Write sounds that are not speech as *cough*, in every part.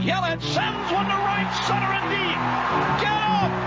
Yelich sends one to right center and deep. Get up!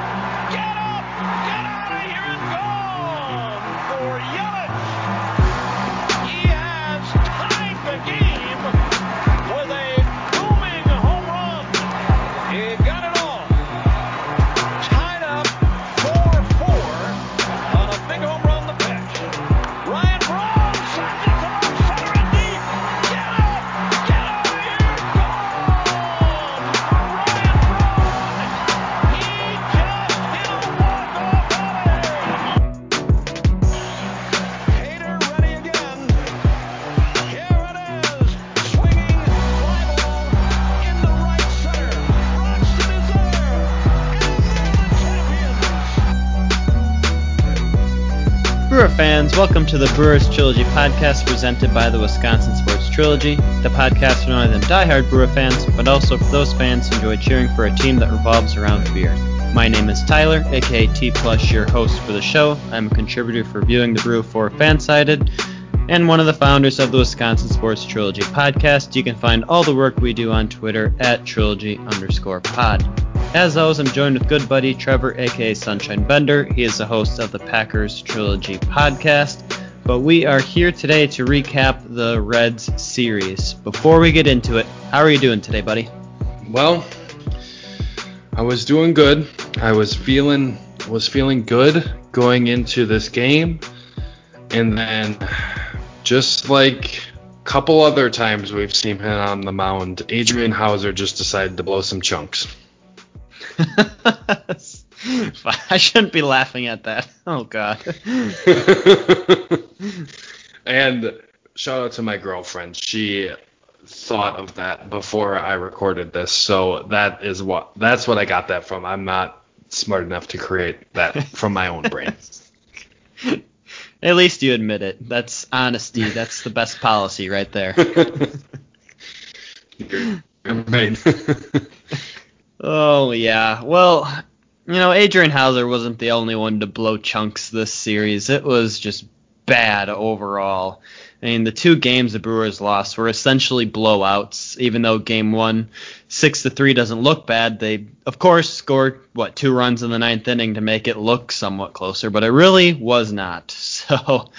Welcome to the Brewers Trilogy podcast presented by the Wisconsin Sports Trilogy, the podcast for not only them diehard Brewer fans, but also for those fans who enjoy cheering for a team that revolves around beer. My name is Tyler, aka T Plus, your host for the show. I'm a contributor for Viewing the Brew for Fansided, and one of the founders of the Wisconsin Sports Trilogy podcast. You can find all the work we do on Twitter at trilogy underscore pod. As always, I'm joined with good buddy Trevor, aka Sunshine Bender. He is the host of the Packers Trilogy podcast. But we are here today to recap the Reds series. Before we get into it, how are you doing today, buddy? Well, I was doing good. I was feeling was feeling good going into this game, and then just like a couple other times we've seen him on the mound, Adrian Houser just decided to blow some chunks. *laughs* I shouldn't be laughing at that. Oh God. *laughs* and shout out to my girlfriend. She thought of that before I recorded this, so that is what that's what I got that from. I'm not smart enough to create that from my own brain. *laughs* At least you admit it. That's honesty. That's the best policy right there. You're right. Oh yeah. Well, you know, Adrian Houser wasn't the only one to blow chunks this series. It was just bad overall. I mean, the two games the Brewers lost were essentially blowouts. Even though Game One, six to three, doesn't look bad, they of course scored what two runs in the ninth inning to make it look somewhat closer, but it really was not. *laughs* So.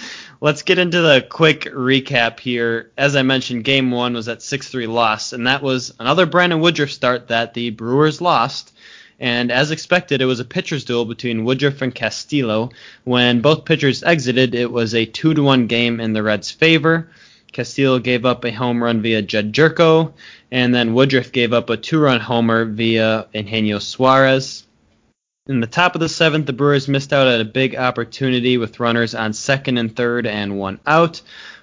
Let's get into the quick recap here. As I mentioned, game one was at 6 3 loss, and that was another Brandon Woodruff start that the Brewers lost. And as expected, it was a pitcher's duel between Woodruff and Castillo. When both pitchers exited, it was a 2 to 1 game in the Reds' favor. Castillo gave up a home run via Jedd Gyorko, and then Woodruff gave up a two run homer via Eugenio Suarez. In the top of the seventh, the Brewers missed out at a big opportunity with runners on second and third and one out.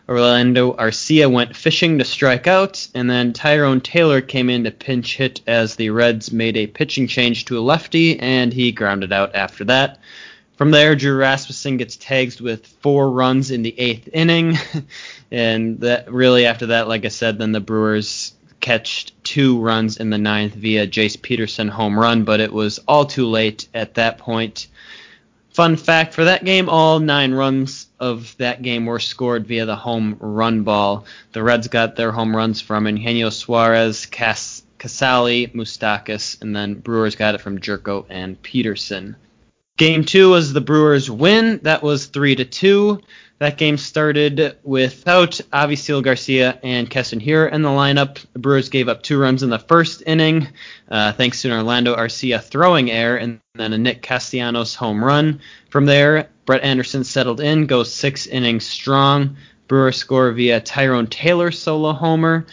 Orlando Arcia went fishing to strike out, and then Tyrone Taylor came in to pinch hit as the Reds made a pitching change to a lefty, and he grounded out after that. From there, Drew Rasmussen gets tagged with four runs in the eighth inning, *laughs* and that really after that, like I said, then the Brewers catched two runs in the ninth via Jace Peterson home run, but it was all too late at that point. Fun fact for that game, all nine runs of that game were scored via the home run ball. The Reds got their home runs from Eugenio Suarez, Cas- Casali, Moustakas, and then Brewers got it from Gyorko and Peterson. Game two was the Brewers win. That was three to two. That game started without Avisail Garcia and Keston Hiura in the lineup. The Brewers gave up two runs in the first inning, uh, thanks to an Orlando Arcia throwing error and then a Nick Castellanos home run. From there, Brett Anderson settled in, goes six innings strong. Brewers score via Tyrone Taylor solo homer,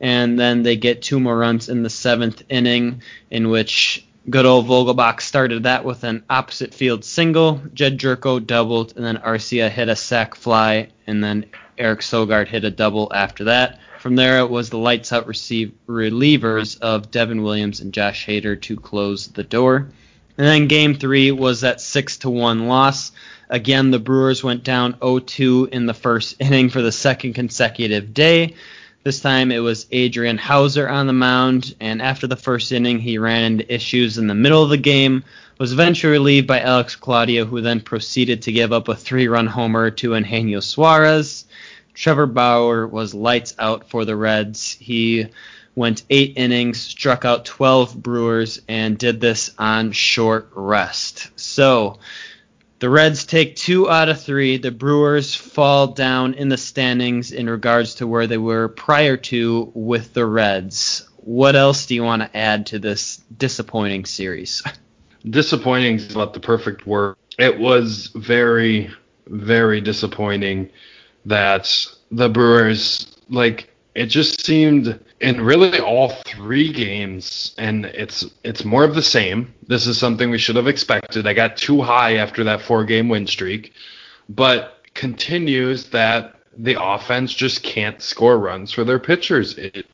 and then they get two more runs in the seventh inning, in which good old Vogelbach started that with an opposite field single. Jedd Gyorko doubled, and then Arcia hit a sac fly, and then Eric Sogard hit a double after that. From there, it was the lights out receive relievers of Devin Williams and Josh Hader to close the door. And then game three was that six to one loss. Again, the Brewers went down 0-2 in the first *laughs* inning for the second consecutive day. This time it was Adrian Houser on the mound, and after the first inning, he ran into issues in the middle of the game, was eventually relieved by Alex Claudio, who then proceeded to give up a three run homer to Eugenio Suarez. Trevor Bauer was lights out for the Reds. He went eight innings, struck out 12 Brewers, and did this on short rest. So the Reds take two out of three. The Brewers fall down in the standings in regards to where they were prior to with the Reds. What else do you want to add to this disappointing series? *laughs* Disappointing is not the perfect word. It was very, very disappointing that the Brewers, like, it just seemed in really all three games, and it's it's more of the same. This is something we should have expected. I got too high after that four game win streak, but continues that the offense just can't score runs for their pitchers. It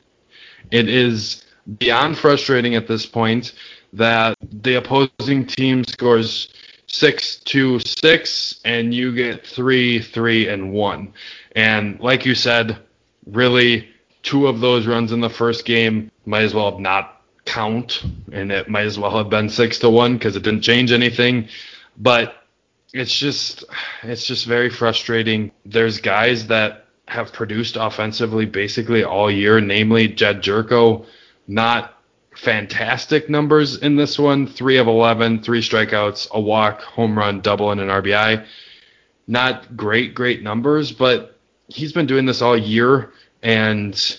it is beyond frustrating at this point that the opposing team scores six to six and you get three, three, and one. And like you said, really two of those runs in the first game might as well have not count, and it might as well have been six to one because it didn't change anything. But it's just it's just very frustrating. There's guys that have produced offensively basically all year, namely Jedd Gyorko, not fantastic numbers in this one. Three of 11, three strikeouts, a walk, home run, double, and an RBI. Not great, great numbers, but he's been doing this all year. And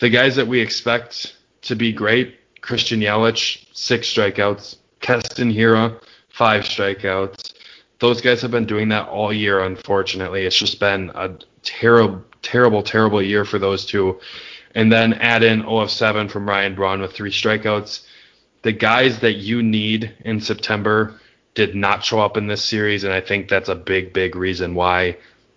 the guys that we expect to be great, Christian Yelich, six strikeouts, Keston Hiura, five strikeouts. Those guys have been doing that all year, unfortunately. It's just been a terrible, terrible, terrible year for those two. And then add in 0 of 7 from Ryan Braun with three strikeouts. The guys that you need in September did not show up in this series, and I think that's a big, big reason why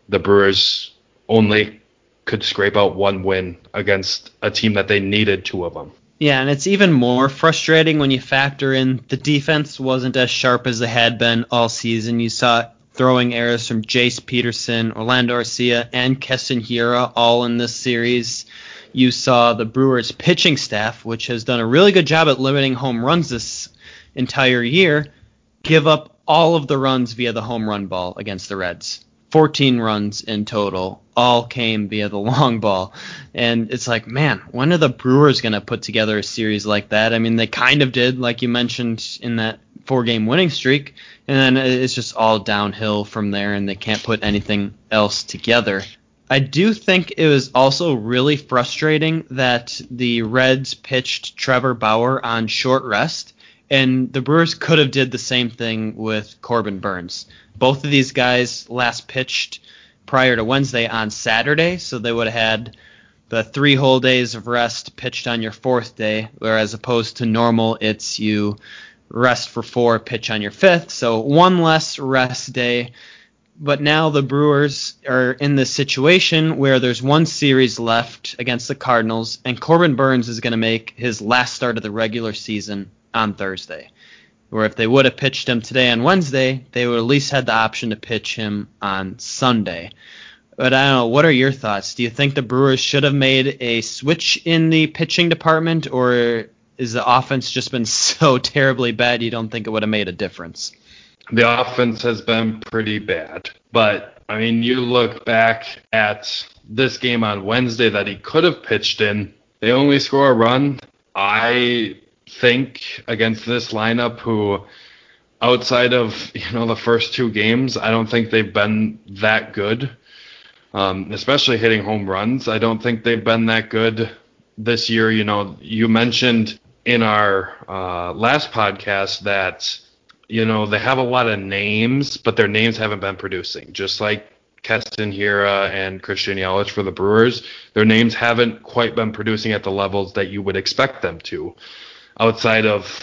the Brewers only could scrape out one win against a team that they needed two of them. Yeah, and it's even more frustrating when you factor in the defense wasn't as sharp as it had been all season. You saw throwing errors from Jace Peterson, Orlando Arcia, and Keston Hiura all in this series. You saw the Brewers pitching staff, which has done a really good job at limiting home runs this entire year, give up all of the runs via the home run ball against the Reds. 14 runs in total, all came via the *laughs* long ball. And it's like, man, when are the Brewers going to put together a series like that? I mean, they kind of did, like you mentioned, in that four game winning streak. And then it's just all downhill from there, and they can't put anything else together. I do think it was also really frustrating that the Reds pitched Trevor Bauer on short rest, and the Brewers could have did the same thing with Corbin Burnes. Both of these guys last pitched prior to Wednesday on Saturday, so they would have had the three whole days of rest pitched on your fourth day, whereas opposed to normal, it's you rest for four, pitch on your fifth. So one less rest day. But now the Brewers are in this situation where there's one series left against the Cardinals, and Corbin Burnes is going to make his last start of the regular season on Thursday. Where if they would have pitched him today on Wednesday, they would at least had the option to pitch him on Sunday. But I don't know. What are your thoughts? Do you think the Brewers should have made a switch in the pitching department, or is the offense just been *laughs* so terribly bad you don't think it would have made a difference? The offense has been pretty bad, but I mean, you look back at this game on Wednesday that he could have pitched in. They only score a run. I think against this lineup who outside of you know the first two games i don't think they've been that good. Um, especially hitting home runs. I don't think they've been that good this year. You know you mentioned in our uh, last podcast that you know they have a lot of names but their names haven't been producing. Just like Keston Hiura and Christian Yelich for the Brewers, their names haven't quite been producing at the levels that you would expect them to outside of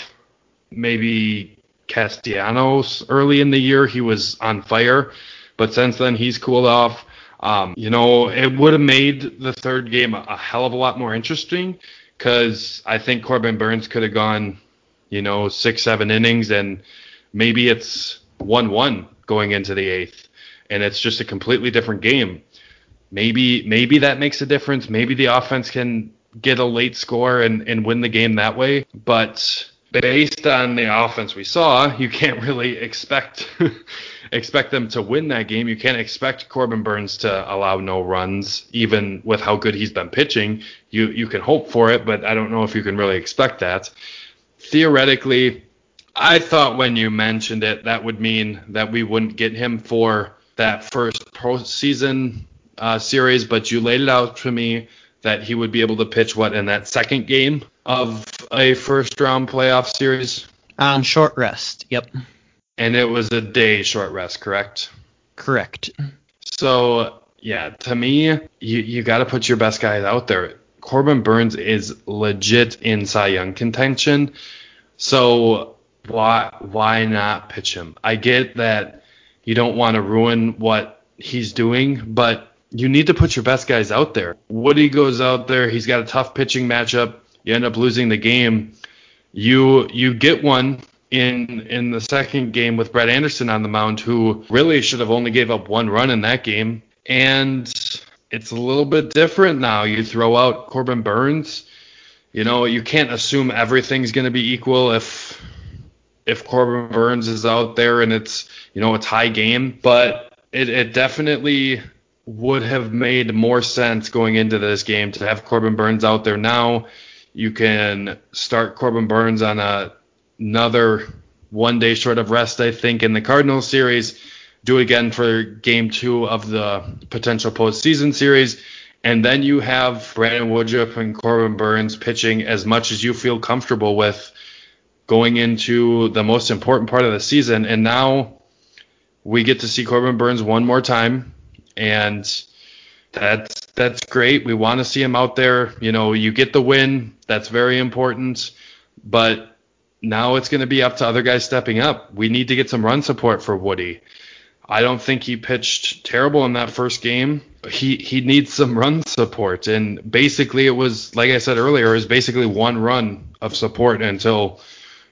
maybe Castellanos early in the year, he was on fire. But since then, he's cooled off. Um, you know, it would have made the third game a hell of a lot more interesting because I think Corbin Burnes could have gone, you know, six, seven innings, and maybe it's 1 1 going into the eighth, and it's just a completely different game. Maybe maybe that makes a difference. Maybe the offense can get a late score and, and win the game that way. But based on the offense we saw, you can't really expect *laughs* expect them to win that game. You can't expect Corbin Burnes to allow no runs, even with how good he's been pitching. You you can hope for it, but I don't know if you can really expect that. Theoretically, I thought when you mentioned it, that would mean that we wouldn't get him for that first postseason uh, series, but you laid it out to me that he would be able to pitch what in that second game of a first round playoff series on short rest. Yep. And it was a day short rest, correct? Correct. So yeah, to me, you you got to put your best guys out there. Corbin Burnes is legit in Cy Young contention. So why why not pitch him? I get that you don't want to ruin what he's doing, but you need to put your best guys out there. Woody goes out there, he's got a tough pitching matchup. You end up losing the game. You you get one in in the second game with Brett Anderson on the mound, who really should have only gave up one run in that game. And it's a little bit different now. You throw out Corbin Burnes. You know, you can't assume everything's going to be equal if if Corbin Burnes is out there and it's you know it's high game, but it, it definitely would have made more sense going into this game to have Corbin Burnes out there now. You can start Corbin Burnes on a, another one day short of rest, I think, in the Cardinals series. Do it again for game two of the potential postseason series. And then you have Brandon Woodruff and Corbin Burnes pitching as much as you feel comfortable with going into the most important part of the season. And now we get to see Corbin Burnes one more time and that's that's great. We want to see him out there. You know, you get the win. That's very important. But now it's going to be up to other guys stepping up. We need to get some run support for Woody. I don't think he pitched terrible in that first game. He he needs some run support, and basically it was like I said earlier, it was basically one run of support until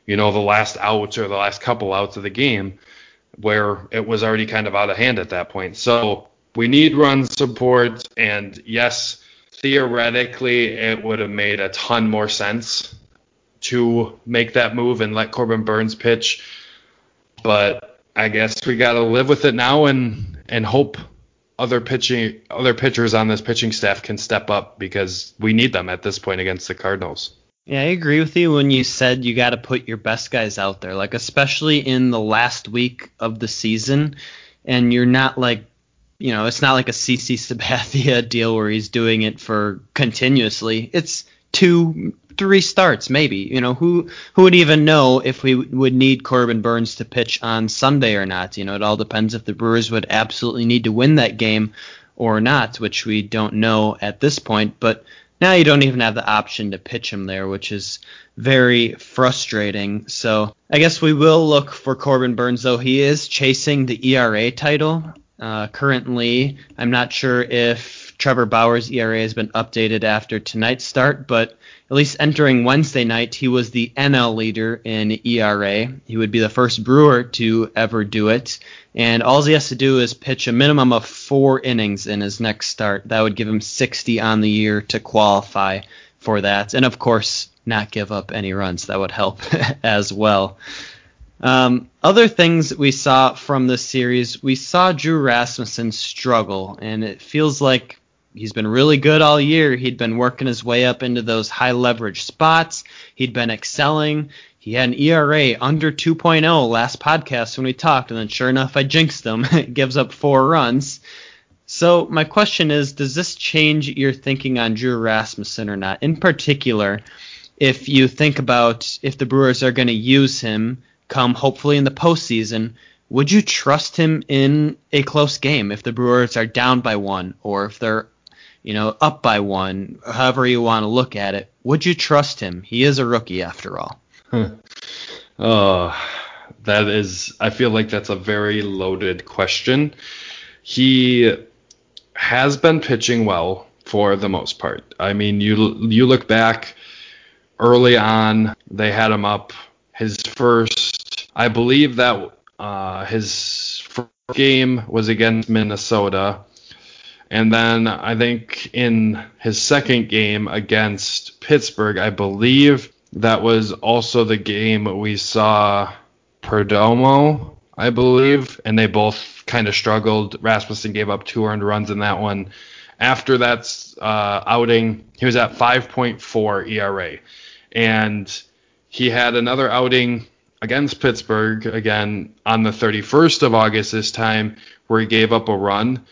you know the last out or the last couple outs of the game, where it was already kind of out of hand at that point. So we need run support, and yes, theoretically, it would have made a ton more sense to make that move and let Corbin Burnes pitch. But I guess we got to live with it now and and hope other pitching other pitchers on this pitching staff can step up because we need them at this point against the Cardinals. Yeah, I agree with you when you said you got to put your best guys out there, like especially in the last week of the season, and you're not like you know, it's not like a CC Sabathia *laughs* deal where he's doing it for continuously. It's two, three starts maybe. You know, who who would even know if we would need Corbin Burnes to pitch on Sunday or not? You know, it all depends if the Brewers would absolutely need to win that game or not, which we don't know at this point. But now you don't even have the option to pitch him there, which is very frustrating. So I guess we will look for Corbin Burnes, though he is chasing the ERA title. Uh, currently, I'm not sure if Trevor Bauer's ERA has been updated after tonight's start, but at least entering Wednesday night, he was the NL leader in ERA. He would be the first Brewer to ever do it. And all he has to do is pitch a minimum of four innings in his next start. That would give him 60 on the year to qualify for that. And of course, not give up any runs. That would help *laughs* as well. Um, other things we saw from this series, we saw Drew Rasmussen struggle, and it feels like he's been really good all year. He'd been working his way up into those high leverage spots. He'd been excelling. He had an ERA under 2.0 last podcast when we talked, and then sure enough, I jinxed him. *laughs* it gives up four runs. So my question is, does this change your thinking on Drew Rasmussen or not? In particular, if you think about if the Brewers are going to use him come hopefully in the postseason, would you trust him in a close game if the Brewers are down by one or if they're you know up by one, however you want to look at it? Would you trust him? He is a rookie after all. *laughs* oh, that is. I feel like that's a very loaded question. He has been pitching well for the most part. I mean, you you look back early on, they had him up his first I believe that uh, his first game was against Minnesota. And then I think in his second game against Pittsburgh, I believe that was also the game we saw Perdomo, I believe, and they both kind of struggled. Rasmussen gave up two earned runs in that one. After that uh, outing, he was at 5.4 ERA, and he had another outing against Pittsburgh again on the 31st of August this time, where he gave up a run.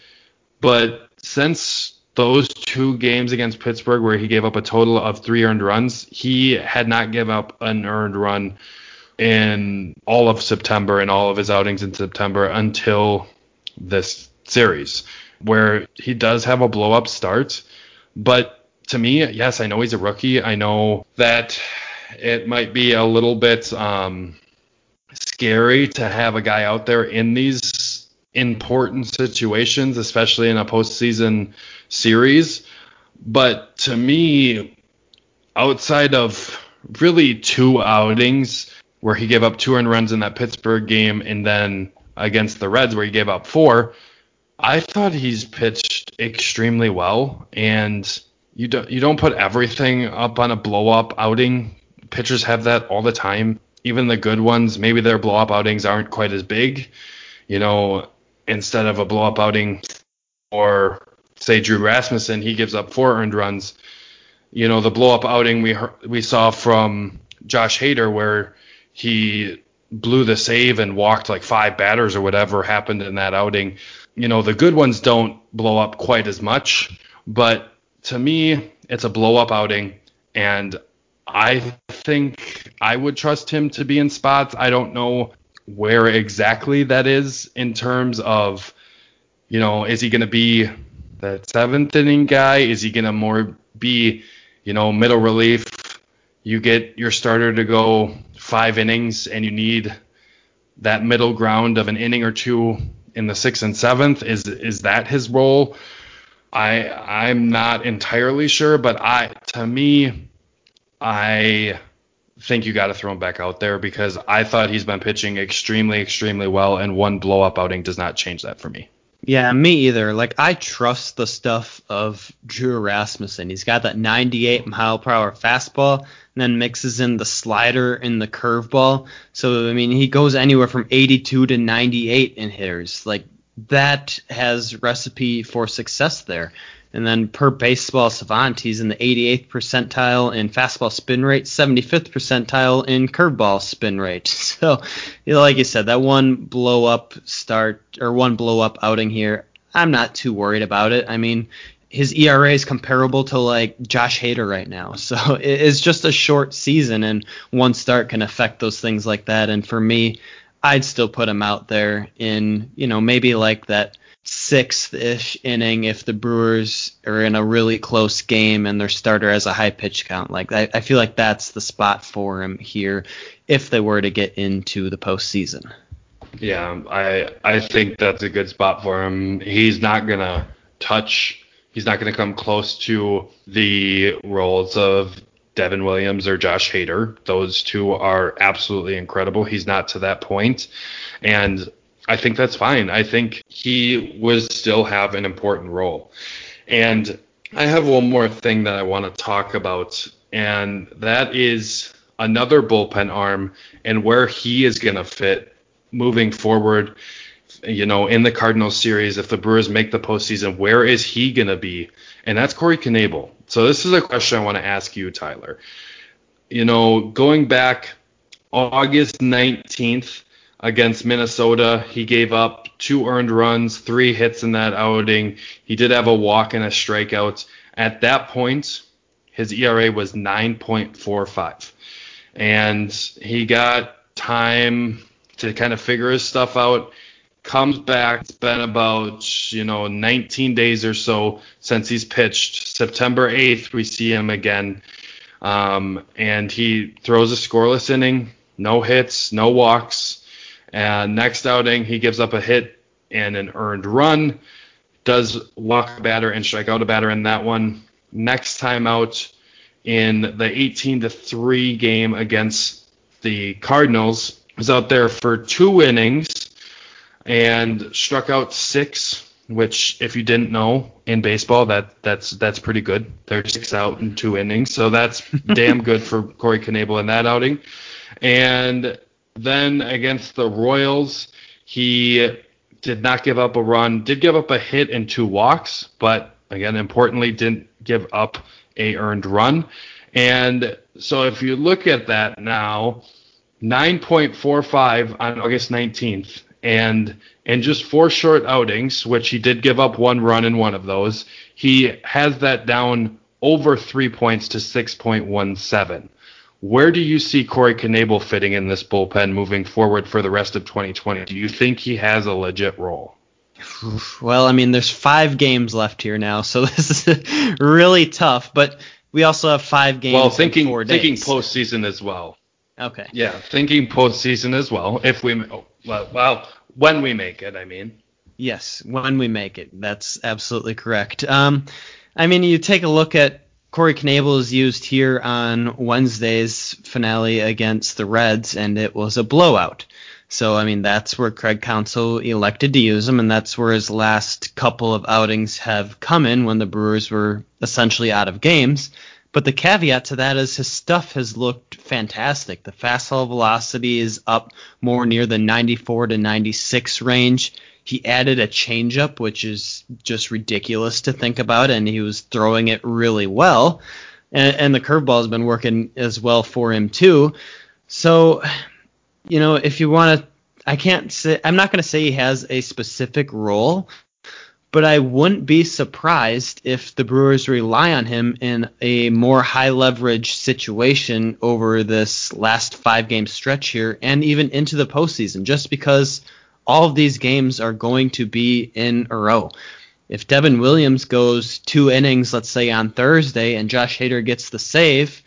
But since those two games against Pittsburgh, where he gave up a total of three earned runs, he had not given up an earned run in all of September and all of his outings in September until this series, where he does have a blow up start. But to me, yes, I know he's a rookie. I know that it might be a little bit um, scary to have a guy out there in these important situations, especially in a postseason series. But to me, outside of really two outings where he gave up two earned runs in that Pittsburgh game and then against the Reds where he gave up four, I thought he's pitched extremely well and you don't you don't put everything up on a blow up outing. Pitchers have that all the time. Even the good ones, maybe their blow up outings aren't quite as big. You know, instead of a blow up outing or say Drew Rasmussen, he gives up four earned runs. You know, the blow up outing we we saw from Josh Hader where he blew the save and walked like five batters or whatever happened in that outing. You know, the good ones don't blow up quite as much, but to me, it's a blow up outing and I think I would trust him to be in spots. I don't know where exactly that is in terms of, you know, is he going to be that seventh inning guy? Is he going to more be, you know, middle relief? You get your starter to go five innings and you need that middle ground of an inning or two in the sixth and seventh. Is is that his role? I I'm not entirely sure, but I to me, I think you got to throw him back out there because I thought he's been pitching extremely, extremely well, and one blow up outing does not change that for me. Yeah, me either. Like I trust the stuff of Drew Rasmussen. He's got that 98 mile per hour fastball, and then mixes in the slider and the curveball. So I mean, he goes anywhere from 82 to 98 in hitters. Like that has recipe for success there. And then per baseball savant, he's in the 88th percentile in fastball spin rate, 75th percentile in curveball spin rate. *laughs* So, you know, like you said, that one blow up start or one blow up outing here, I'm not too worried about it. I mean, his ERA is comparable to like Josh Hader right now. *laughs* So it's just a short season, and one start can affect those things like that. And for me, I'd still put him out there in, you know, maybe like that sixth ish inning if the Brewers are in a really close game and their starter has a high pitch count. Like I, I feel like that's the spot for him here if they were to get into the postseason. Yeah, I I think that's a good spot for him. He's not gonna touch. He's not gonna come close to the roles of Devin Williams or Josh Hader. Those two are absolutely incredible. He's not to that point, and I think that's fine. I think he would still have an important role. And I have one more thing that I want to talk about, and that is another bullpen arm and where he is going to fit moving forward. You know, in the Cardinals series, if the Brewers make the postseason, where is he going to be? And that's Corey Knebel. So this is a question I want to ask you, Tyler. You know, going back August 19th, against Minnesota. He gave up two earned runs, three hits in that outing. He did have a walk and a strikeout. At that point, his ERA was 9.45. And he got time to kind of figure his stuff out. Comes back. It's been about, you know, 19 days or so since he's pitched. September 8th, we see him again. Um, and he throws a scoreless inning, no hits, no walks. And next outing, he gives up a hit and an earned run. Does walk a batter and strike out a batter in that one. Next time out in the 18 to 3 game against the Cardinals, was out there for two innings and struck out six which if you didn't know in baseball, that that's that's pretty good. They're six out in two innings, so that's *laughs* damn good for Corey Knebel in that outing. And then against the Royals, he did not give up a run, did give up a hit and two walks, but again, importantly, didn't give up a earned run. And so if you look at that now, 9.45 on August 19th, and in just four short outings, which he did give up one run in one of those, he has that down over three points to 6.17. Where do you see Corey Knebel fitting in this bullpen moving forward for the rest of 2020? Do you think he has a legit role? Well, I mean, there's five games left here now, so *laughs* this is really tough. But we also have five games. Well, thinking thinking postseason as well. Okay. Yeah, thinking postseason as well. If we oh, well, well, when we make it, I mean. Yes, when we make it. That's absolutely correct. Um, I mean, you take a look at Corey Knebel is used here on Wednesday's finale against the Reds, and it was a blowout. So, I mean, that's where Craig Counsell elected to use him, and that's where his last couple of outings have come in when the Brewers were essentially out of games. But the caveat to that is his stuff has looked fantastic. The fastball velocity is up more near the 94 to 96 range. He added a changeup, which is just ridiculous to think about, and he was throwing it really well. And, and the curveball has been working as well for him too. So, you know, if you want to, I can't say I'm not going to say he has a specific role, but I wouldn't be surprised if the Brewers rely on him in a more high leverage situation over this last five game stretch here and even into the postseason, just because all of these games are going to be in a row. If Devin Williams goes two innings, let's say on Thursday, and Josh Hader gets the save,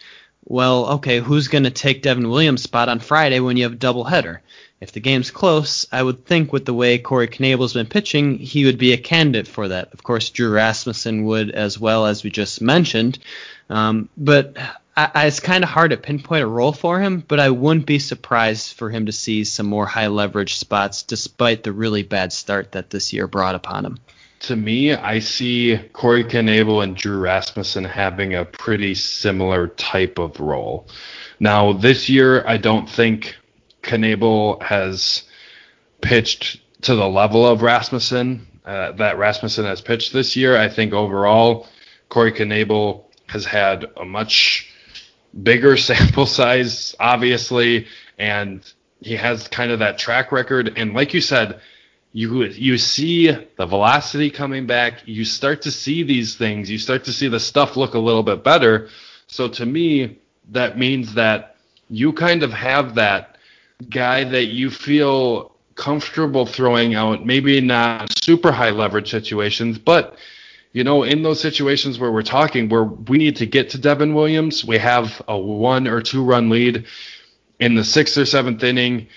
well, okay, who's going to take Devin Williams' spot on Friday when you have a doubleheader? if the game's close, I would think with the way Corey Knebel's been pitching, he would be a candidate for that. Of course, Drew Rasmussen would as well, as we just mentioned. Um, but I, I, it's kind of hard to pinpoint a role for him, but I wouldn't be surprised for him to see some more high leverage spots despite the really bad start that this year brought upon him. To me, I see Corey Knebel and Drew Rasmussen having a pretty similar type of role. Now, this year, I don't think Knebel has pitched to the level of Rasmussen uh, that Rasmussen has pitched this year. I think overall, Corey Knebel has had a much bigger *laughs* sample size, obviously, and he has kind of that track record. And like you said, you you see the velocity coming back. You start to see these things. You start to see the stuff look a little bit better. So to me, that means that you kind of have that guy that you feel comfortable throwing out, maybe not super high leverage situations, but you know, in those situations where we're talking where we need to get to Devin Williams, we have a one or two run lead in the sixth or seventh inning,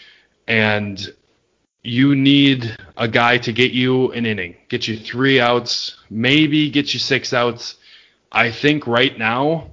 and you need a guy to get you an inning, get you three outs, maybe get you six outs. I think right now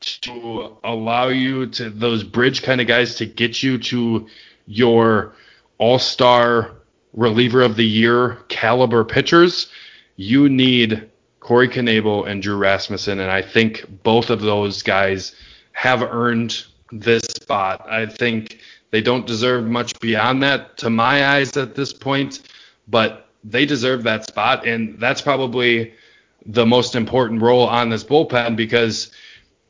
to allow you to those bridge kind of guys to get you to your all-star reliever of the year caliber pitchers, you need Corey Knebel and Drew Rasmussen, and I think both of those guys have earned this spot. I think they don't deserve much beyond that to my eyes at this point, but they deserve that spot, and that's probably the most important role on this bullpen because –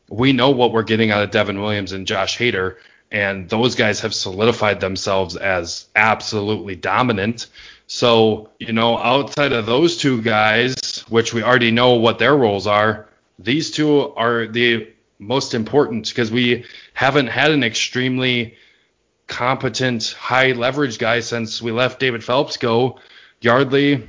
we know what we're getting out of Devin Williams and Josh Hader, and those guys have solidified themselves as absolutely dominant. So, you know, outside of those two guys, which we already know what their roles are, these two are the most important because we haven't had an extremely competent, high leverage guy since we left David Phelps go. Yardley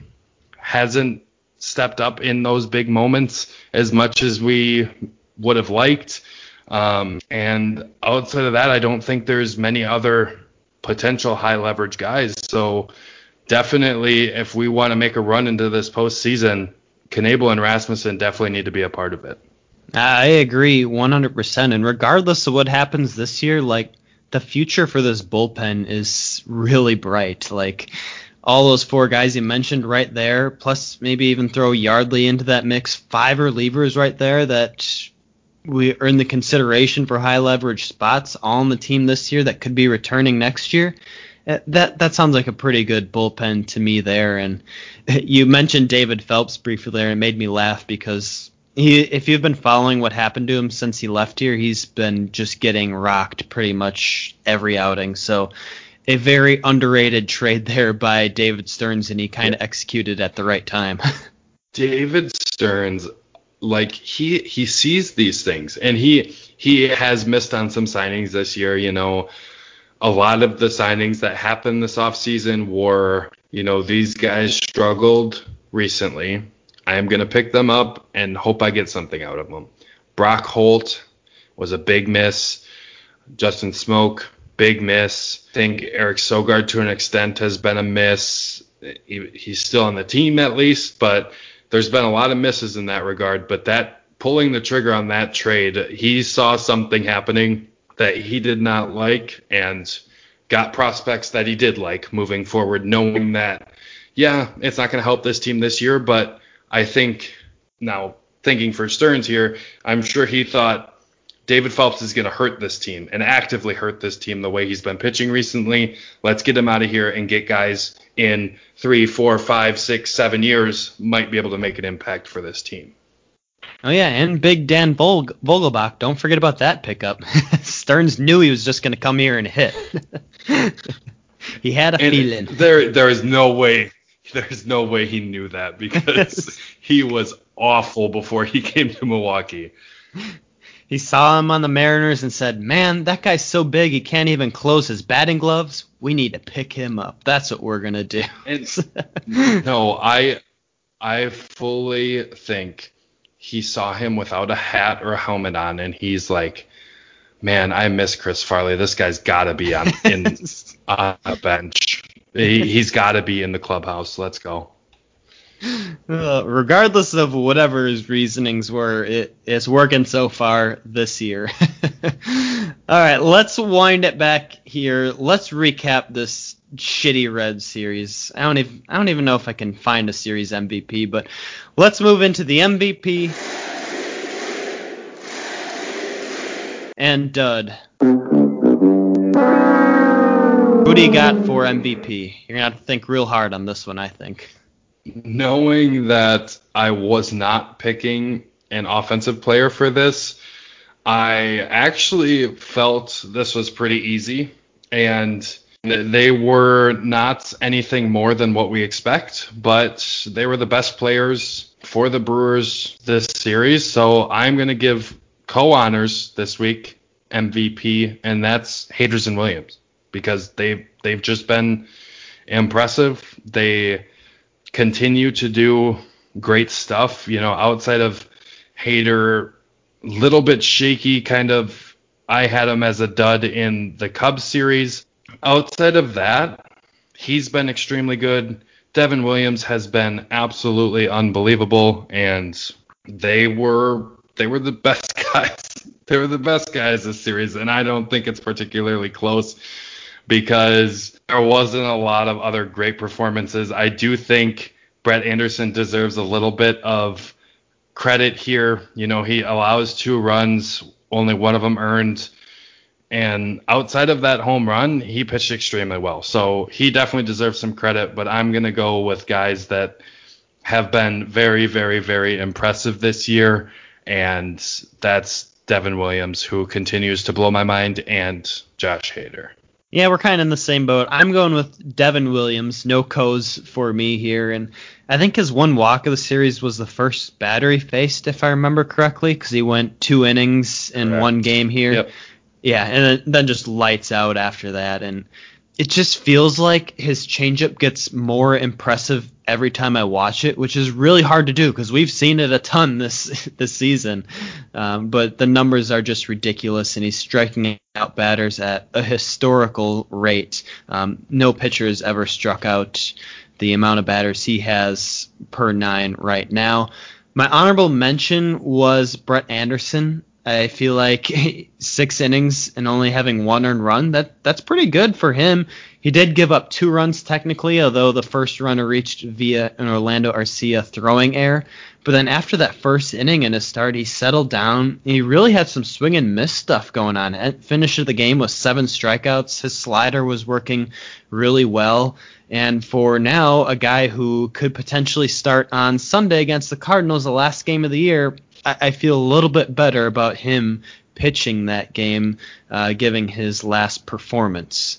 hasn't stepped up in those big moments as much as we would have liked. Um, and outside of that, I don't think there's many other potential high leverage guys. So definitely, if we want to make a run into this postseason, Knebel and Rasmussen definitely need to be a part of it. I agree 100%. And regardless of what happens this year, like the future for this bullpen is really bright. Like all those four guys you mentioned right there, plus maybe even throw Yardley into that mix. Five relievers right there that we earn the consideration for high leverage spots all on the team this year that could be returning next year. Uh, That that sounds like a pretty good bullpen to me there. And *laughs* you mentioned David Phelps briefly there, and it made me laugh because he, if you've been following what happened to him since he left here, he's been just getting rocked pretty much every outing. So a very underrated trade there by David Stearns, and he kind of executed at the right time. *laughs* David Stearns, like he he sees these things, and he he has missed on some signings this year. You know, a lot of the signings that happened this offseason were, you know, these guys struggled recently. I am gonna pick them up and hope I get something out of them. Brock Holt was a big miss. Justin Smoak, big miss. I think Eric Sogard to an extent has been a miss. He, he's still on the team at least, but there's been a lot of misses in that regard. But that pulling the trigger on that trade, he saw something happening that he did not like and got prospects that he did like moving forward, knowing that, yeah, it's not going to help this team this year, but I think now thinking for Stearns here, I'm sure he thought David Phelps is going to hurt this team and actively hurt this team the way he's been pitching recently. Let's get him out of here and get guys in three, four, five, six, seven years might be able to make an impact for this team. Oh yeah, and Big Dan Vog- Vogelbach. Don't forget about that pickup. *laughs* Stearns knew he was just going to come here and hit. *laughs* he had a And feeling. there, there is no way, there's no way he knew that because *laughs* he was awful before he came to Milwaukee. He saw him on the Mariners and said, "Man, that guy's so big he can't even close his batting gloves. We need to pick him up. That's what we're gonna do." And no, I, I fully think he saw him without a hat or a helmet on, and he's like, "Man, I miss Chris Farley. This guy's got to be on in *laughs* on a bench. He, he's got to be in the clubhouse. Let's go." Uh, regardless of whatever his reasonings were, it, it's working so far this year. *laughs* All right, let's wind it back here. Let's recap this shitty Red series. I don't even I don't even know if I can find a series MVP, but let's move into the MVP. And Dud. Who do you got for MVP? You're gonna have to think real hard on this one, I think. knowing that I was not picking an offensive player for this, I actually felt this was pretty easy. And they were not anything more than what we expect, but they were the best players for the Brewers this series. So I'm going to give co honors this week MVP, and that's Haders and Williams because they've, they've just been impressive. They continue to do great stuff. You know, outside of Hader, little bit shaky, kind of. I had him as a dud in the Cubs series. Outside of that, he's been extremely good. Devin Williams has been absolutely unbelievable, and they were they were the *laughs* best guys. They were the best guys this series, and I don't think it's particularly close because there wasn't a lot of other great performances. I do think Brett Anderson deserves a little bit of credit here. You know, he allows two runs, only one of them earned. And outside of that home run, he pitched extremely well. So he definitely deserves some credit, but I'm going to go with guys that have been very, very, very impressive this year. And that's Devin Williams, who continues to blow my mind, and Josh Hader. Yeah, we're kind of in the same boat. I'm going with Devin Williams, no co's for me here, and I think his one walk of the series was the first batter he faced, if I remember correctly, because he went two innings in Correct. one game here. Yep. Yeah, and then- just lights out after that, and it just feels like his changeup gets more impressive every time I watch it, which is really hard to do because we've seen it a ton this *laughs* this season. Um, but the numbers are just ridiculous, and he's striking out batters at a historical rate. Um, no pitcher has ever struck out the amount of batters he has per nine right now. My honorable mention was Brett Anderson. I feel like *laughs* six innings and only having one earned run that that's pretty good for him. He did give up two runs technically, although the first runner reached via an Orlando Arcia throwing error. But then after that first inning in his start, he settled down. He really had some swing and miss stuff going on. At finish of the game with seven strikeouts. His slider was working really well. And for now, a guy who could potentially start on Sunday against the Cardinals, the last game of the year, I, I feel a little bit better about him pitching that game, uh, giving his last performance.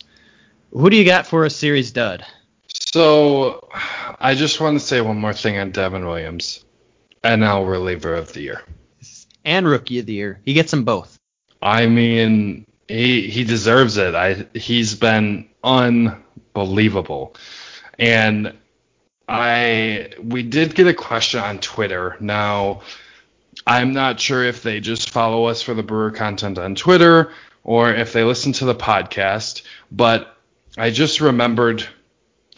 Who do you got for a series dud? So, I just want to say one more thing on Devin Williams, and NL reliever of the year and rookie of the year. He gets them both. I mean, he he deserves it. I he's been unbelievable, and I we did get a question on Twitter. Now, I'm not sure if they just follow us for the brewer content on Twitter or if they listen to the podcast, but I just remembered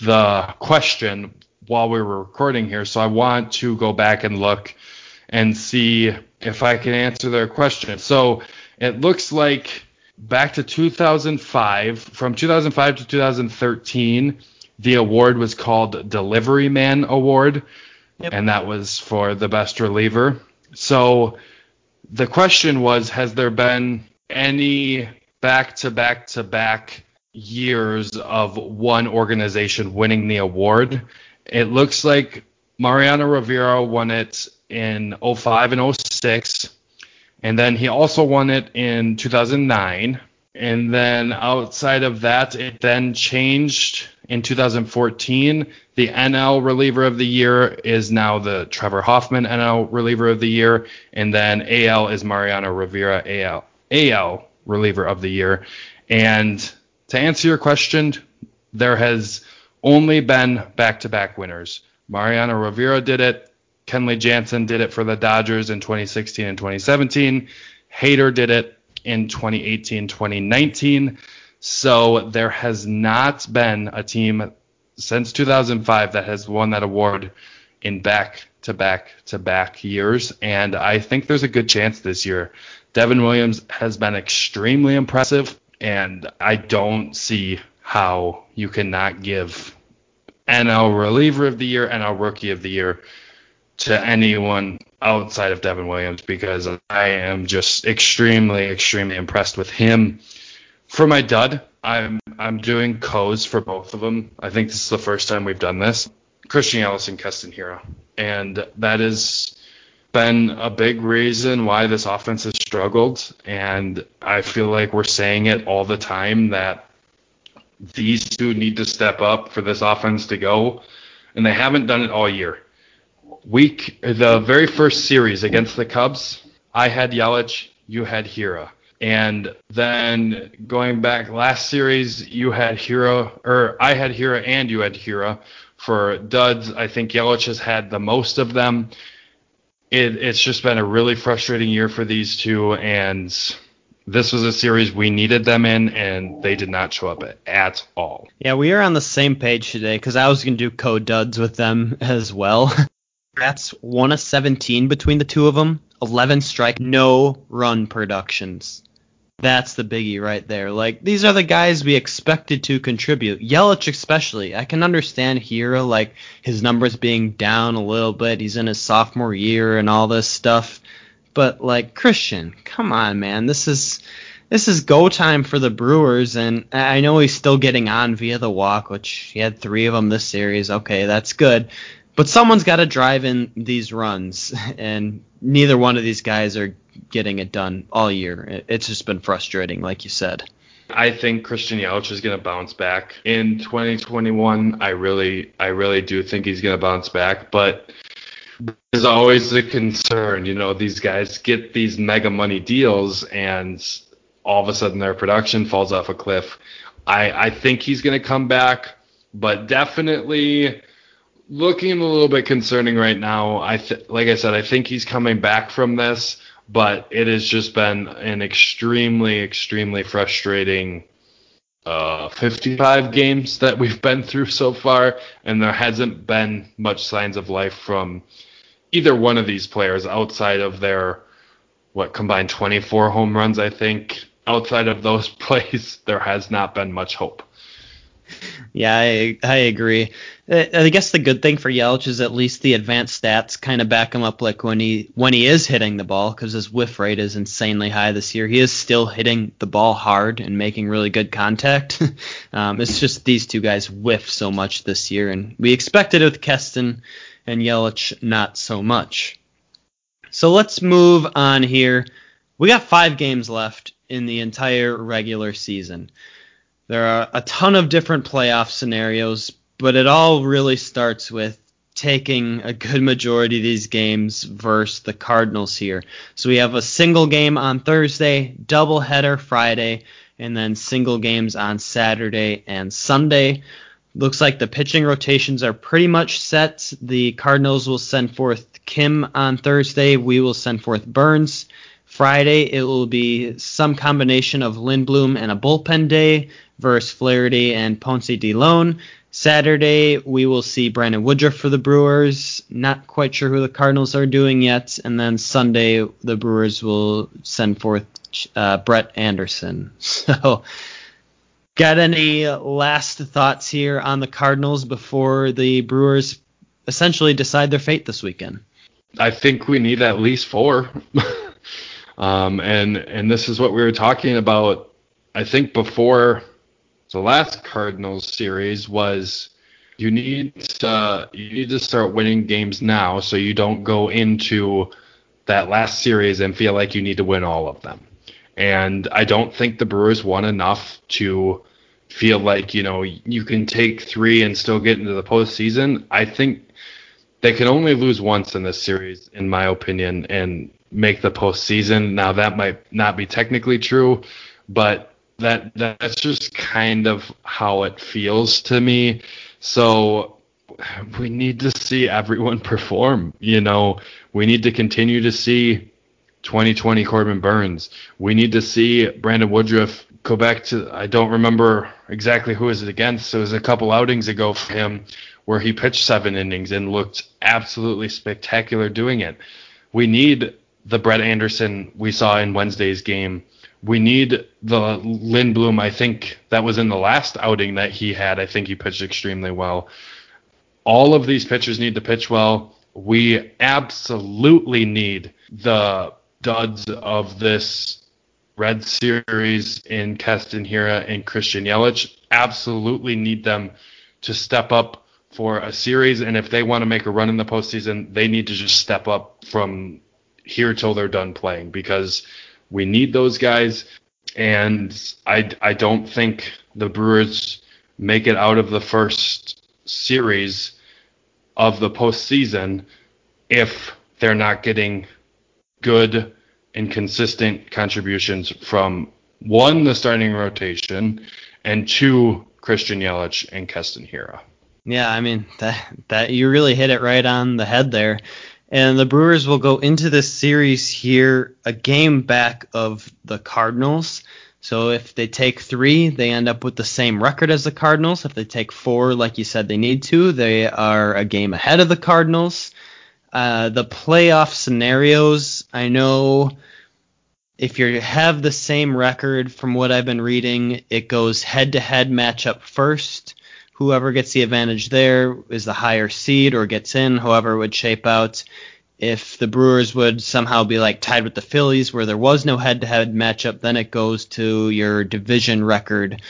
the question while we were recording here, so I want to go back and look and see if I can answer their question. So it looks like back to 2005, from 2005 to 2013, the award was called Delivery Man Award, yep. and that was for the best reliever. So the question was Has there been any back to back to back years of one organization winning the award? It looks like Mariano Rivera won it in 05 and 06. And then he also won it in 2009. And then outside of that, it then changed in 2014. The NL reliever of the year is now the Trevor Hoffman NL reliever of the year. And then AL is Mariano Rivera AL, AL reliever of the year. And to answer your question, there has only been back to back winners. Mariano Rivera did it. Kenley Jansen did it for the Dodgers in 2016 and 2017. Hader did it in 2018, 2019. So there has not been a team since 2005 that has won that award in back to back to back years. And I think there's a good chance this year. Devin Williams has been extremely impressive, and I don't see how you cannot give NL reliever of the year, NL rookie of the year to anyone outside of Devin Williams because I am just extremely, extremely impressed with him. For my dud, I'm I'm doing co's for both of them. I think this is the first time we've done this. Christian and Keston Hiura, and that has been a big reason why this offense has struggled. And I feel like we're saying it all the time that these two need to step up for this offense to go, and they haven't done it all year week, the very first series against the Cubs, I had Yelich, you had Hiura. And then going back last series, you had Hiura, or I had Hiura and you had Hiura. For duds, I think Yelich has had the most of them. It, it's just been a really frustrating year for these two, and this was a series we needed them in, and they did not show up at all. Yeah, we are on the same page today because I was going to do co duds with them *laughs* as well. That's one of 17 between the two of them. 11 strike, no run productions. That's the biggie right there. Like these are the guys we expected to contribute. Yelich especially. I can understand here like his numbers being down a little bit. He's in his sophomore year and all this stuff. But like Christian, come on, man. This is this is go time for the Brewers, and I know he's still getting on via the walk, which he had three of them this series. Okay, that's good. But someone's got to drive in these runs, *laughs* and neither one of these guys are getting it done all year. It's just been frustrating, like you said. I think Christian Yelich is going to bounce back in 2021. I really, I really do think he's going to bounce back, but there's always a concern. You know, these guys get these mega money deals, and all of a sudden their production falls off a cliff. I, I think he's going to come back, but definitely looking a little bit concerning right now. I th- like I said, I think he's coming back from this, but it has just been an extremely, extremely frustrating uh, 55 games that we've been through so far, and there hasn't been much signs of life from either one of these players outside of their what combined 24 home runs, I think. Outside of those *laughs* plays, there has not been much hope. Yeah, I, I agree. Uh, I guess the good thing for Yelich is at least the advanced stats kind of back him up like when he when he is hitting the ball because his whiff rate is insanely high this year. He is still hitting the ball hard and making really good contact. *laughs* um, it's just these two guys whiff so much this year, and we expected it with Keston and Yelich not so much. So let's move on here. We got five games left in the entire regular season. There are a ton of different playoff scenarios, but it all really starts with taking a good majority of these games versus the Cardinals here. So we have a single game on Thursday, double header Friday, and then single games on Saturday and Sunday. Looks like the pitching rotations are pretty much set. The Cardinals will send forth Kim on Thursday. We will send forth Burnes. Friday, it will be some combination of Lindblom and a bullpen day versus Flaherty and Ponce de Leon. Saturday, we will see Brandon Woodruff for the Brewers. Not quite sure who the Cardinals are doing yet. And then Sunday, the Brewers will send forth uh, Brett Anderson. *laughs* So, got any last thoughts here on the Cardinals before the Brewers essentially decide their fate this weekend? I think we need at least four. *laughs* um, and and this is what we were talking about. I think before the last Cardinals series was you need to you need to start winning games now so you don't go into that last series and feel like you need to win all of them. And I don't think the Brewers won enough to feel like, you know, you can take three and still get into the postseason. I think they can only lose once in this series, in my opinion, and make the postseason. Now that might not be technically true, but that that's just kind of how it feels to me. So we need to see everyone *laughs* perform. You know, we need to continue to see 2020 Corbin Burnes. We need to see Brandon Woodruff go back to I don't remember exactly who was it against. It was a couple outings ago for him where he pitched seven innings and looked absolutely spectacular doing it. We need the Brett Anderson we saw in Wednesday's game. We need the Lindblom. I think that was in the last outing that he had. I think he pitched extremely well. All of these pitchers need to pitch well. We absolutely need the duds of this Red Series in Keston Hiura and Christian Yelich. Absolutely need them to step up for a series, and if they want to make a run in the postseason, they need to just step up from here till they're done playing because we need those guys. And I, I don't think the Brewers make it out of the first series of the postseason if they're not getting good and consistent contributions from one, the starting rotation, and two, Christian Yelich and Keston Hiura. Yeah, I mean that that you really hit it right on the head there. And the Brewers will go into this series here a game back of the Cardinals. So if they take three, they end up with the same record as the Cardinals. If they take four, like you said, they need to, they are a game ahead of the Cardinals. Uh, the playoff scenarios, I know if you have the same record from what I've been reading, it goes head to head matchup first whoever gets the advantage there is the higher seed or gets in, however it would shape out. If the Brewers would somehow be like tied with the Phillies where there was no head-to-head matchup, then it goes to your division record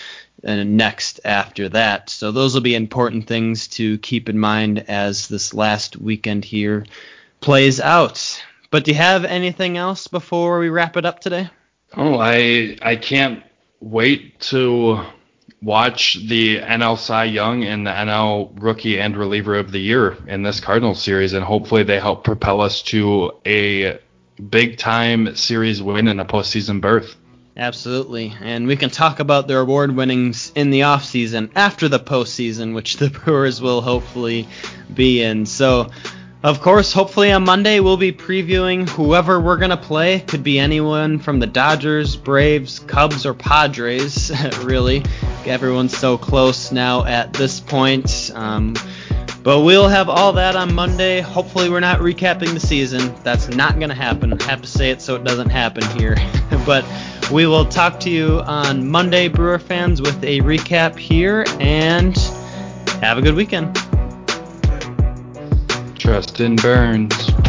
and next after that. So those will be important things to keep in mind as this last weekend here plays out. But do you have anything else before we wrap it up today? Oh, I I can't wait to watch the NL Cy Young and the NL Rookie and Reliever of the Year in this Cardinals series, and hopefully they help propel us to a big time series win and a postseason berth. Absolutely. And we can talk about their award winnings in the offseason after the postseason, which the *laughs* Brewers will hopefully be in. So of course, hopefully on Monday we'll be previewing whoever we're going to play. Could be anyone from the Dodgers, Braves, Cubs, or Padres, *laughs* really. Everyone's so close now at this point. Um, But we'll have all that on Monday. Hopefully, we're not recapping the season. That's not going to happen. I have to say it so it doesn't happen here. *laughs* but we will talk to you on Monday, Brewer fans, with a recap here. And have a good weekend. Justin Burns.